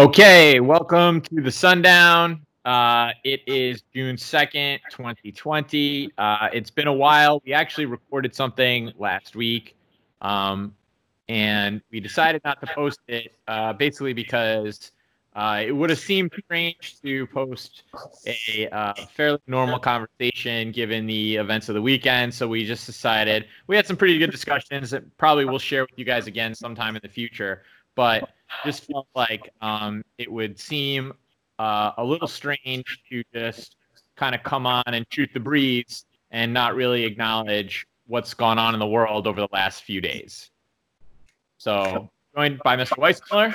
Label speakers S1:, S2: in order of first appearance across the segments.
S1: Okay, welcome to the Sundown. Uh, it is June 2nd, 2020. Uh, it's been a while. We actually recorded something last week, um, and we decided not to post it uh, basically because uh, it would have seemed strange to post a uh, fairly normal conversation given the events of the weekend. So we just decided we had some pretty good discussions that probably we'll share with you guys again sometime in the future. But just felt like um, it would seem uh, a little strange to just kind of come on and shoot the breeze and not really acknowledge what's gone on in the world over the last few days. So, joined by Mr. Weismuller.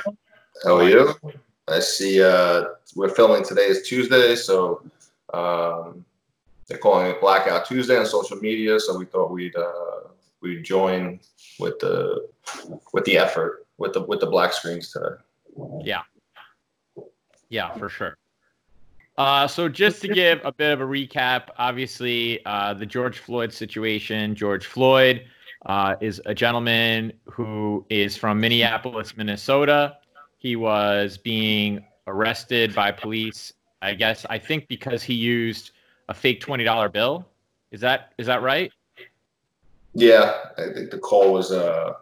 S2: How are you? I see uh, we're filming today is Tuesday, so um, they're calling it Blackout Tuesday on social media. So we thought we'd uh, we'd join with the with the effort with the with the black screens today.
S1: Yeah. Yeah, for sure. Uh, so just to give a bit of a recap, obviously uh, the George Floyd situation. George Floyd uh, is a gentleman who is from Minneapolis, Minnesota. He was being arrested by police. I guess I think because he used a fake twenty dollar bill. Is that is that right?
S2: Yeah, I think the call was uh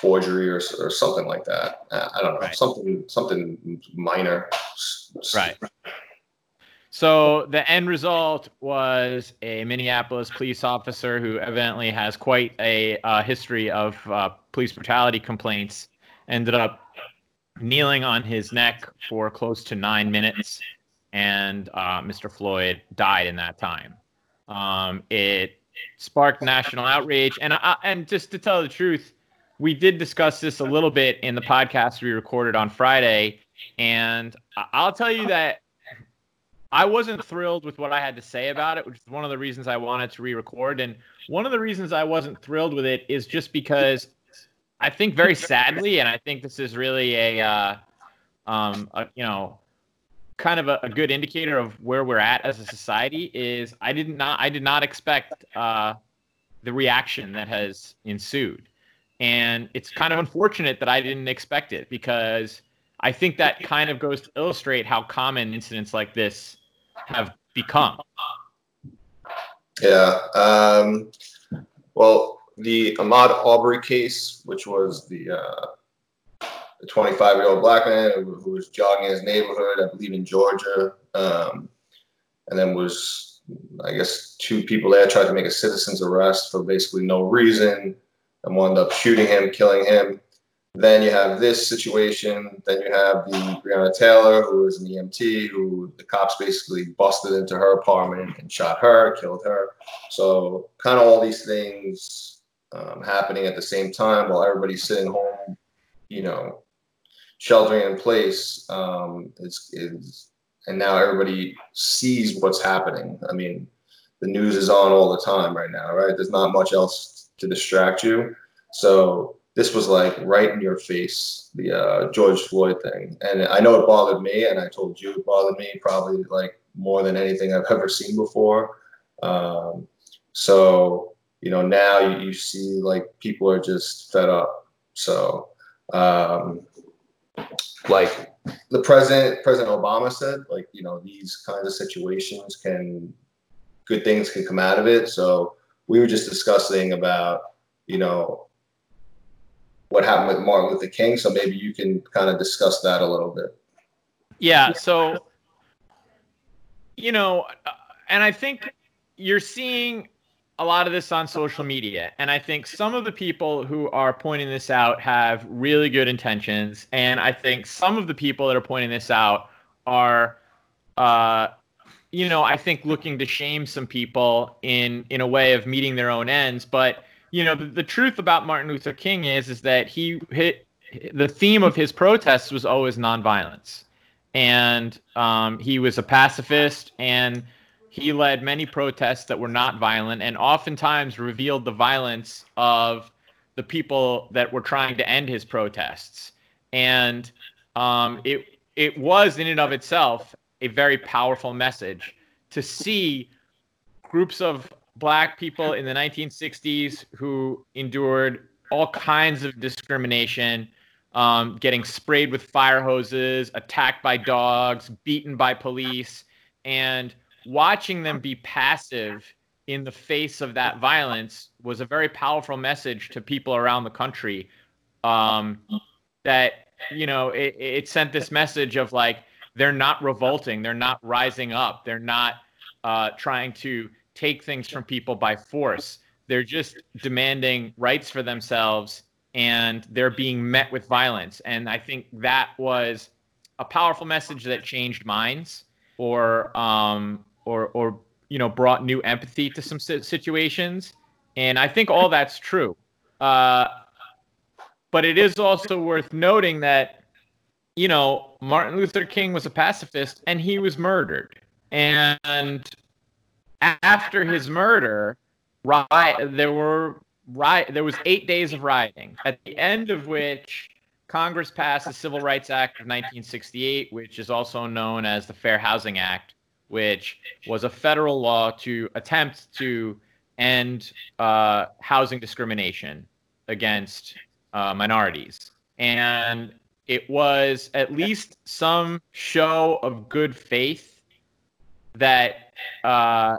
S2: forgery or, or something like that. I don't know, right. something something minor.
S1: Right. So the end result was a Minneapolis police officer who evidently has quite a uh, history of uh, police brutality complaints ended up kneeling on his neck for close to nine minutes, and uh, Mr. Floyd died in that time. Um, it sparked national outrage, and I, and just to tell the truth, we did discuss this a little bit in the podcast we recorded on Friday, and I'll tell you that I wasn't thrilled with what I had to say about it, which is one of the reasons I wanted to re-record. And one of the reasons I wasn't thrilled with it is just because I think very sadly, and I think this is really a, uh, um, a you know, kind of a, a, good indicator of where we're at as a society. Is I did not I did not expect uh, the reaction that has ensued. And it's kind of unfortunate that I didn't expect it because I think that kind of goes to illustrate how common incidents like this have become.
S2: Yeah. Um, well, the Ahmaud Arbery case, which was the uh, the 25 year old black man who, was jogging his neighborhood, I believe in Georgia, um, and then was, I guess, two people there tried to make a citizen's arrest for basically no reason and wound up shooting him, killing him. Then you have this situation. Then you have the Breonna Taylor, who is an EMT, who the cops basically busted into her apartment and shot her, killed her. So kind of all these things um, happening at the same time while everybody's sitting home, you know, sheltering in place. Um, and now everybody sees what's happening. I mean, the news is on all the time right now, right? There's not much else to distract you. So this was like right in your face, the uh, George Floyd thing. And I know it bothered me, and I told you it bothered me probably like more than anything I've ever seen before. Um, so you know now you, you see like people are just fed up. So um, like the president, President Obama said, like you know these kinds of situations can good things can come out of it. So we were just discussing about, you know, what happened with Martin Luther King. So maybe you can kind of discuss that a little bit.
S1: Yeah. So, you know, and I think you're seeing a lot of this on social media. And I think some of the people who are pointing this out have really good intentions. And I think some of the people that are pointing this out are uh, you know, I think looking to shame some people in in a way of meeting their own ends. But you know, the, the truth about Martin Luther King is is that he hit the theme of his protests was always nonviolence, and um, he was a pacifist and he led many protests that were not violent and oftentimes revealed the violence of the people that were trying to end his protests. And um, it it was in and of itself a very powerful message to see groups of black people in the 1960s who endured all kinds of discrimination, um, getting sprayed with fire hoses, attacked by dogs, beaten by police, and watching them be passive in the face of that violence was a very powerful message to people around the country. Um, that you know, it, it sent this message of like they're not revolting, they're not rising up, they're not uh, trying to take things from people by force. They're just demanding rights for themselves and they're being met with violence. And I think that was a powerful message that changed minds or um, or or you know brought new empathy to some situations. And I think all that's true. Uh, but it is also worth noting that you know Martin Luther King was a pacifist and he was murdered. And after his murder, riot, there were riot, there was eight days of rioting, at the end of which Congress passed the Civil Rights Act of 1968, which is also known as the Fair Housing Act, which was a federal law to attempt to end uh, housing discrimination against uh, minorities. And it was at least some show of good faith that uh,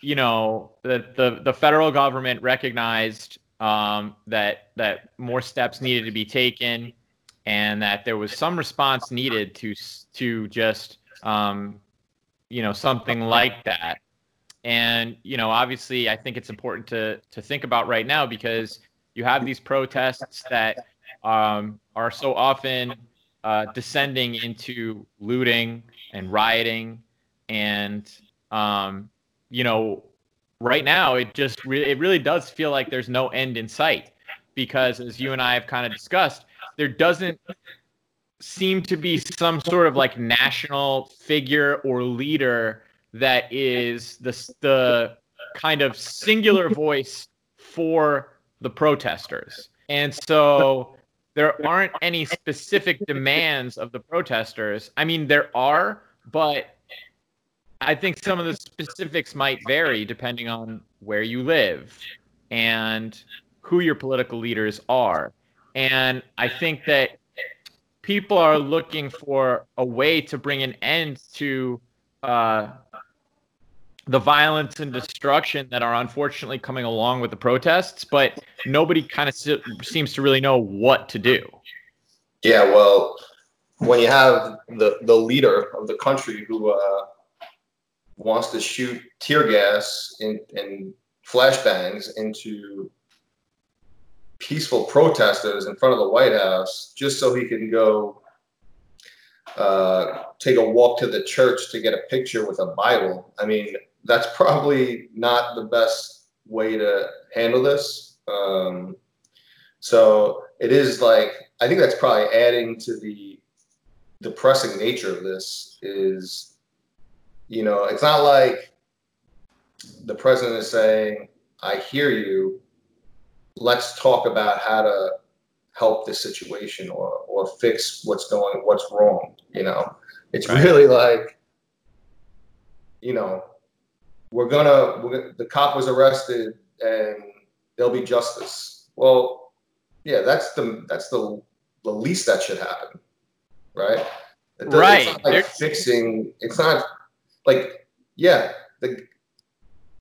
S1: you know the the, the federal government recognized um, that that more steps needed to be taken, and that there was some response needed to to just um, you know something like that. And you know, obviously, I think it's important to to think about right now because you have these protests that um, are so often uh, descending into looting and rioting, and um, you know, right now it just re- it really does feel like there's no end in sight because as you and I have kind of discussed, there doesn't seem to be some sort of like national figure or leader that is the the kind of singular voice for the protesters. And so there aren't any specific demands of the protesters. I mean, there are, but I think some of the specifics might vary depending on where you live and who your political leaders are. And I think that people are looking for a way to bring an end to uh, the violence and destruction that are unfortunately coming along with the protests, but nobody kind of seems to really know what to do.
S2: Yeah, well, when you have the the leader of the country who uh, wants to shoot tear gas and, and flashbangs into peaceful protesters in front of the White House just so he can go uh, take a walk to the church to get a picture with a Bible. I mean, that's probably not the best way to handle this. Um, so it is like I think that's probably adding to the depressing nature of this. Is you know, it's not like the president is saying, I hear you. Let's talk about how to help this situation or, or fix what's going, what's wrong. You know, it's right. really like, you know, we're gonna, we're gonna, the cop was arrested and there'll be justice. Well, yeah, that's the, that's the, the least that should happen. Right.
S1: right.
S2: It's like fixing, it's not like, yeah, the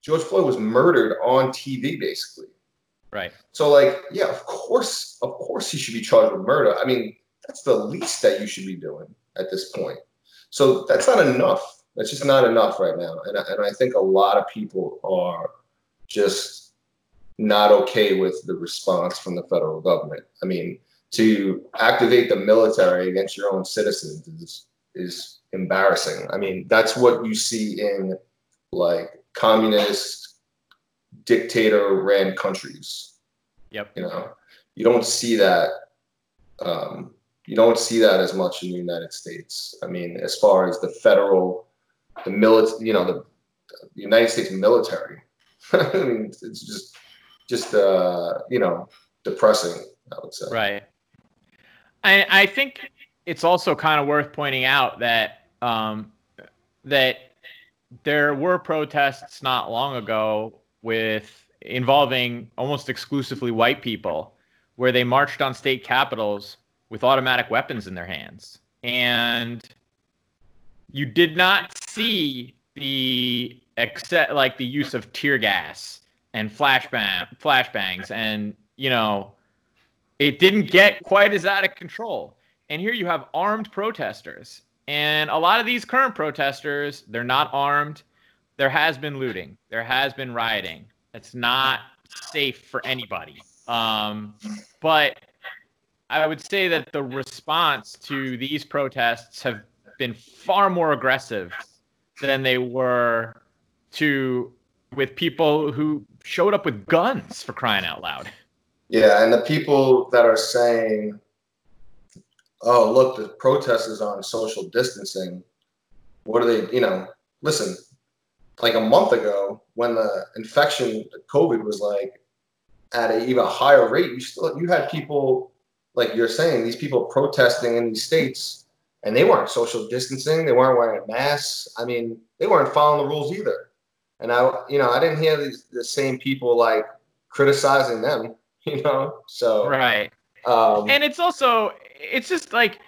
S2: George Floyd was murdered on TV, basically.
S1: Right.
S2: So, like, yeah, of course, of course, he should be charged with murder. I mean, that's the least that you should be doing at this point. So that's not enough. That's just not enough right now. And and I think a lot of people are just not okay with the response from the federal government. I mean, to activate the military against your own citizens is is embarrassing. I mean, that's what you see in like communist dictator ran countries.
S1: Yep.
S2: You know, you don't see that. Um, you don't see that as much in the United States. I mean, as far as the federal, the military, you know, the, the, United States military. I mean, it's just, just uh, you know, depressing. I would say.
S1: Right. I I think it's also kind of worth pointing out that um, that there were protests not long ago with involving almost exclusively white people where they marched on state capitals with automatic weapons in their hands. And you did not see the except like the use of tear gas and flashbang flashbangs and you know it didn't get quite as out of control. And here you have armed protesters. And a lot of these current protesters, they're not armed. There has been looting. There has been rioting. It's not safe for anybody. Um, but I would say that the response to these protests have been far more aggressive than they were to with people who showed up with guns for crying out loud.
S2: Yeah, and the people that are saying, "Oh, look, the protest is on social distancing," what are they? You know, listen, like a month ago when the infection, COVID, was like at an even higher rate, you still you had people like you're saying these people protesting in these states, and they weren't social distancing, they weren't wearing masks. I mean, they weren't following the rules either. And I, you know, I didn't hear these the same people like criticizing them you know so
S1: right um, and it's also it's just like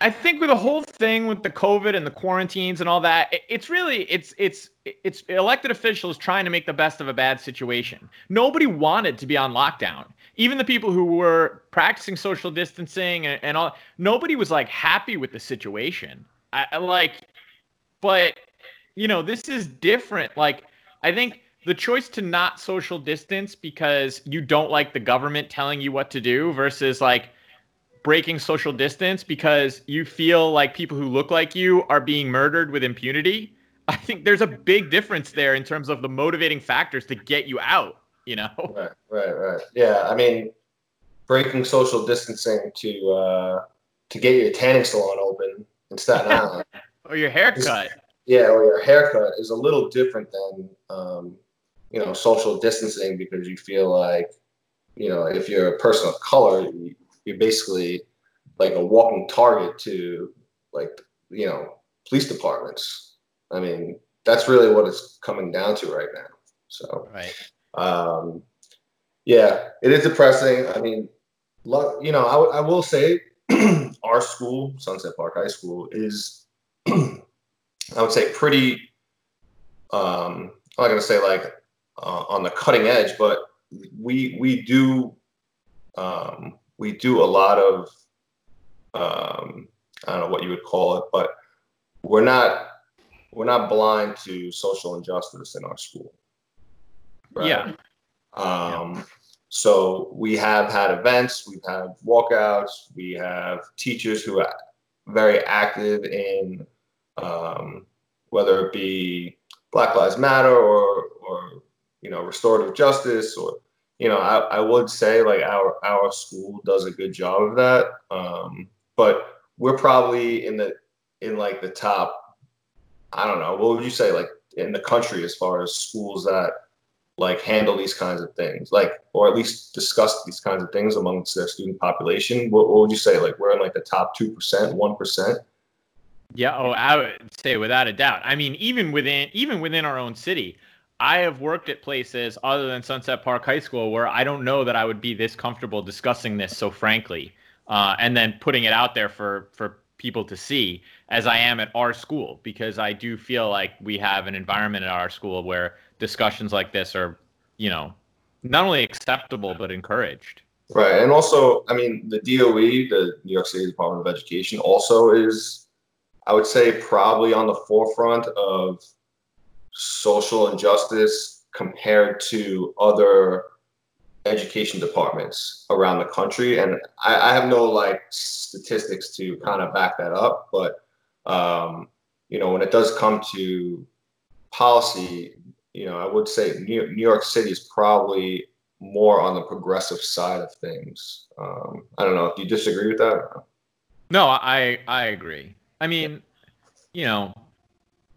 S1: I think with the whole thing with the COVID and the quarantines and all that, it's really it's it's it's elected officials trying to make the best of a bad situation. Nobody wanted to be on lockdown. Even the people who were practicing social distancing and, and all, nobody was like happy with the situation. I, I like, but you know, this is different. Like, I think the choice to not social distance because you don't like the government telling you what to do versus like breaking social distance because you feel like people who look like you are being murdered with impunity. I think there's a big difference there in terms of the motivating factors to get you out, you know?
S2: Right, right, right. Yeah, I mean, breaking social distancing to uh, to get your tanning salon open in Staten Island.
S1: or your haircut.
S2: Yeah, or your haircut is a little different than um, you know, social distancing because you feel like, you know, if you're a person of color, you're basically like a walking target to like, you know, police departments. I mean, that's really what it's coming down to right now. So,
S1: right.
S2: Um, yeah, it is depressing. I mean, look, you know, I, w- I will say our school, Sunset Park High School, is, I would say, pretty, um, I'm not going to say like uh, on the cutting edge, but we we do um, we do a lot of um, I don't know what you would call it, but we're not we're not blind to social injustice in our school.
S1: Right? Yeah.
S2: Um, yeah. So we have had events, we've had walkouts, we have teachers who are very active in um, whether it be Black Lives Matter or or you know restorative justice or you know I, I would say like our our school does a good job of that. Um, but we're probably in the in like the top i don't know what would you say like in the country as far as schools that like handle these kinds of things like or at least discuss these kinds of things amongst their student population? What, what would you say like we're in like the top 2% 1%
S1: yeah oh i would say without a doubt i mean even within even within our own city I have worked at places other than Sunset Park High School where I don't know that I would be this comfortable discussing this so frankly, uh, and then putting it out there for for people to see as I am at our school because I do feel like we have an environment at our school where discussions like this are, you know, not only acceptable but encouraged.
S2: Right, and also, I mean, the DOE, the New York City Department of Education, also is, I would say, probably on the forefront of social injustice compared to other education departments around the country. And I, I have no like statistics to kind of back that up, but um, you know, when it does come to policy, you know, I would say New, New York City is probably more on the progressive side of things. Um, I don't know. Do you disagree with that?
S1: No, I I agree. I mean, you know,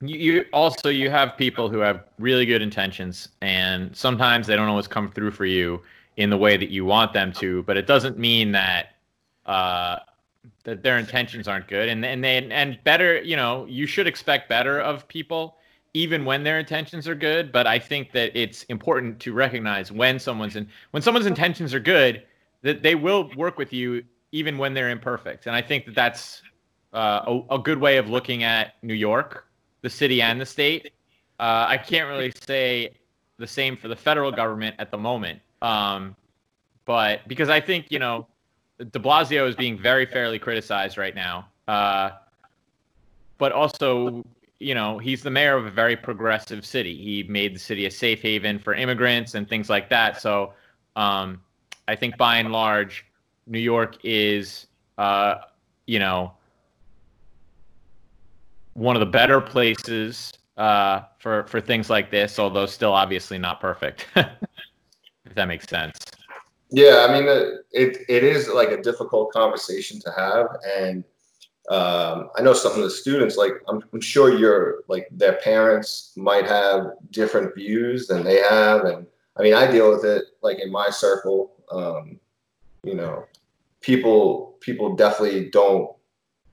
S1: you, you also you have people who have really good intentions and sometimes they don't always come through for you in the way that you want them to but it doesn't mean that uh, that their intentions aren't good and and they and better you know you should expect better of people even when their intentions are good but i think that it's important to recognize when someone's in when someone's intentions are good that they will work with you even when they're imperfect. And I think that that's uh, a, a, good way of looking at New York, the city and the state. Uh, I can't really say the same for the federal government at the moment. Um, but because I think, you know, de Blasio is being very fairly criticized right now. Uh, but also, you know, he's the mayor of a very progressive city. He made the city a safe haven for immigrants and things like that. So um, I think by and large, New York is, uh, you know, one of the better places uh, for for things like this, although still obviously not perfect. if that makes sense.
S2: Yeah, I mean, it it is like a difficult conversation to have, and um, I know some of the students, like I'm, I'm sure your like their parents might have different views than they have, and I mean, I deal with it like in my circle. Um, you know, people people definitely don't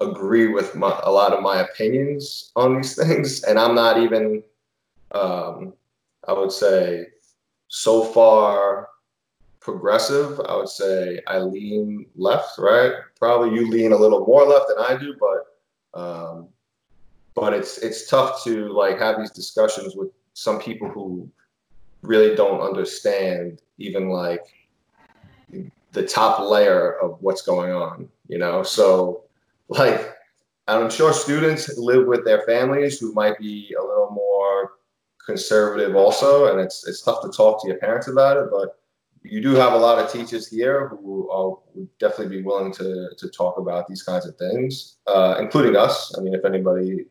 S2: agree with my, a lot of my opinions on these things, and I'm not even, um, I would say, so far progressive. I would say I lean left, right? Probably you lean a little more left than I do, but um, but it's it's tough to like have these discussions with some people who really don't understand even like the top layer of what's going on, you know? So like I'm sure students live with their families who might be a little more conservative also, and it's it's tough to talk to your parents about it, but you do have a lot of teachers here who are, would definitely be willing to to talk about these kinds of things, uh, including us. I mean, if anybody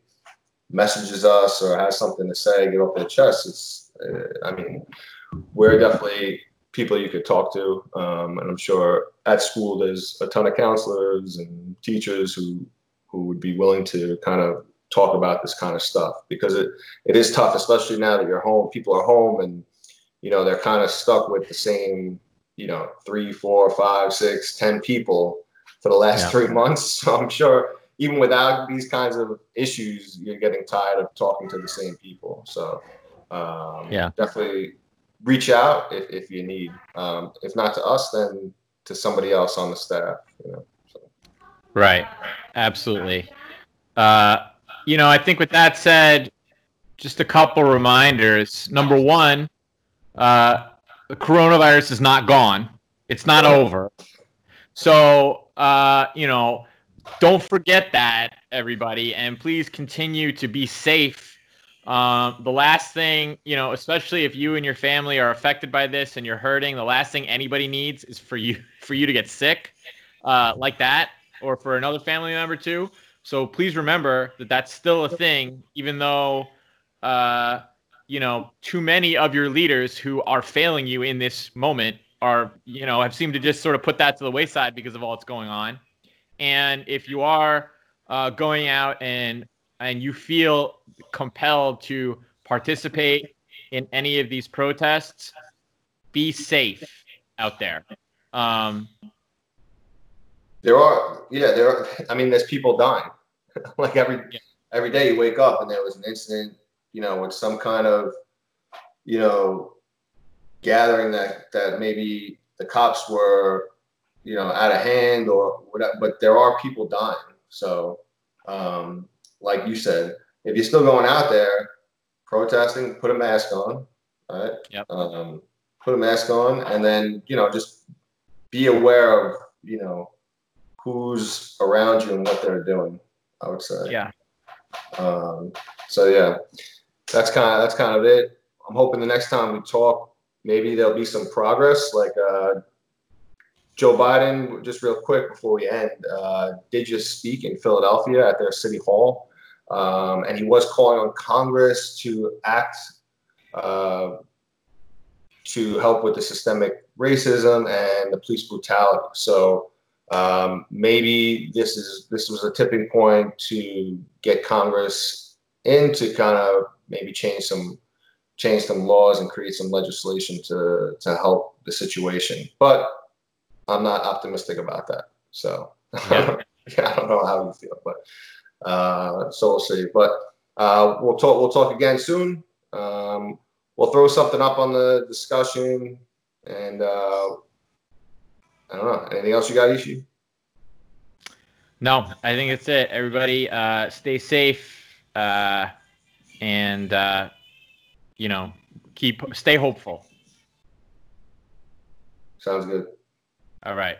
S2: messages us or has something to say, get off their chest, it's uh, I mean, we're definitely people you could talk to. Um, and I'm sure at school there's a ton of counselors and teachers who who would be willing to kind of talk about this kind of stuff because it it is tough, especially now that you're home. People are home and you know they're kind of stuck with the same you know three, four, five, six, ten people for the last yeah. three months. So I'm sure even without these kinds of issues, you're getting tired of talking to the same people. So um, yeah, definitely reach out if, if you need. Um, if not to us, then to somebody else on the staff. You know, so.
S1: Right. Absolutely. Uh, you know, I think with that said, just a couple reminders. Number one, uh, the coronavirus is not gone. It's not over. So, uh, you know, don't forget that, everybody, and please continue to be safe um, the last thing, you know, especially if you and your family are affected by this and you're hurting, the last thing anybody needs is for you for you to get sick, uh, like that, or for another family member too. So please remember that that's still a thing, even though, uh, you know, too many of your leaders who are failing you in this moment are, you know, have seemed to just sort of put that to the wayside because of all that's going on. And if you are uh, going out and and you feel compelled to participate in any of these protests, be safe out there. Um,
S2: there are, yeah, there are. I mean, there's people dying. like every yeah. every day you wake up and there was an incident, you know, with some kind of, you know, gathering that that maybe the cops were, you know, out of hand or whatever. But there are people dying. So um, like you said, if you're still going out there protesting, put a mask on, right?
S1: Yep.
S2: Um, put a mask on, and then you know just be aware of you know who's around you and what they're doing. I would say.
S1: Yeah.
S2: Um, so yeah, that's kind of that's kind of it. I'm hoping the next time we talk, maybe there'll be some progress. Like uh, Joe Biden, just real quick before we end, uh, did just speak in Philadelphia at their city hall. Um, and he was calling on Congress to act uh, to help with the systemic racism and the police brutality. So um, maybe this is this was a tipping point to get Congress in to kind of maybe change some change some laws and create some legislation to to help the situation. But I'm not optimistic about that. So yeah. I don't know how you feel, but uh, so we'll see. But uh, we'll talk. We'll talk again soon. Um, we'll throw something up on the discussion, and uh, I don't know. Anything else you got, Ishii?
S1: No, I think it's it. Everybody, uh, stay safe, uh, and uh, you know, keep stay hopeful.
S2: Sounds good.
S1: All right.